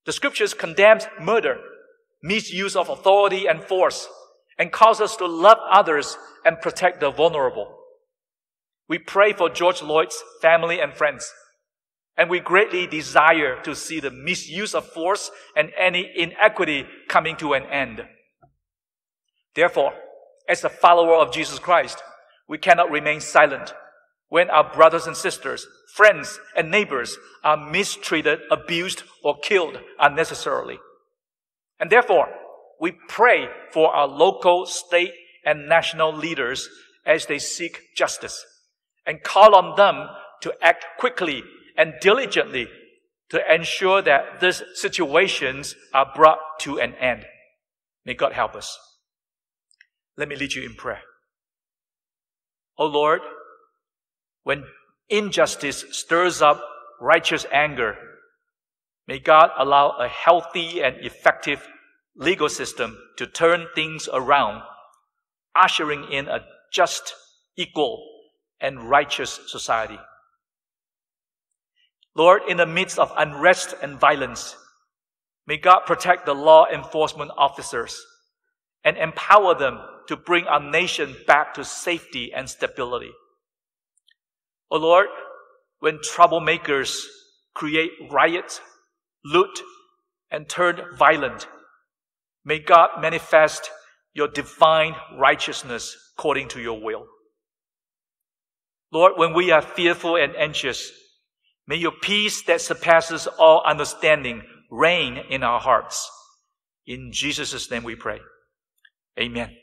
S3: The scriptures condemn murder, misuse of authority and force, and cause us to love others and protect the vulnerable. We pray for George Floyd's family and friends, and we greatly desire to see the misuse of force and any inequity coming to an end. Therefore, as a follower of Jesus Christ, we cannot remain silent when our brothers and sisters, friends, and neighbors are mistreated, abused, or killed unnecessarily. And therefore, we pray for our local, state, and national leaders as they seek justice and call on them to act quickly and diligently to ensure that these situations are brought to an end. May God help us. Let me lead you in prayer. O oh Lord, when injustice stirs up righteous anger, may God allow a healthy and effective legal system to turn things around, ushering in a just, equal, and righteous society. Lord, in the midst of unrest and violence, may God protect the law enforcement officers and empower them to bring our nation back to safety and stability. O oh Lord, when troublemakers create riots, loot, and turn violent, May God manifest your divine righteousness according to your will. Lord, when we are fearful and anxious, may your peace that surpasses all understanding reign in our hearts. In Jesus' name we pray. Amen.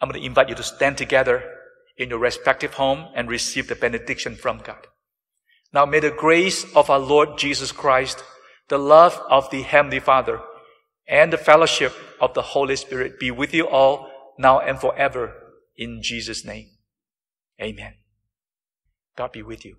S3: I'm going to invite you to stand together in your respective home and receive the benediction from God. Now may the grace of our Lord Jesus Christ, the love of the Heavenly Father, and the fellowship of the Holy Spirit be with you all now and forever in Jesus' name. Amen. God be with you.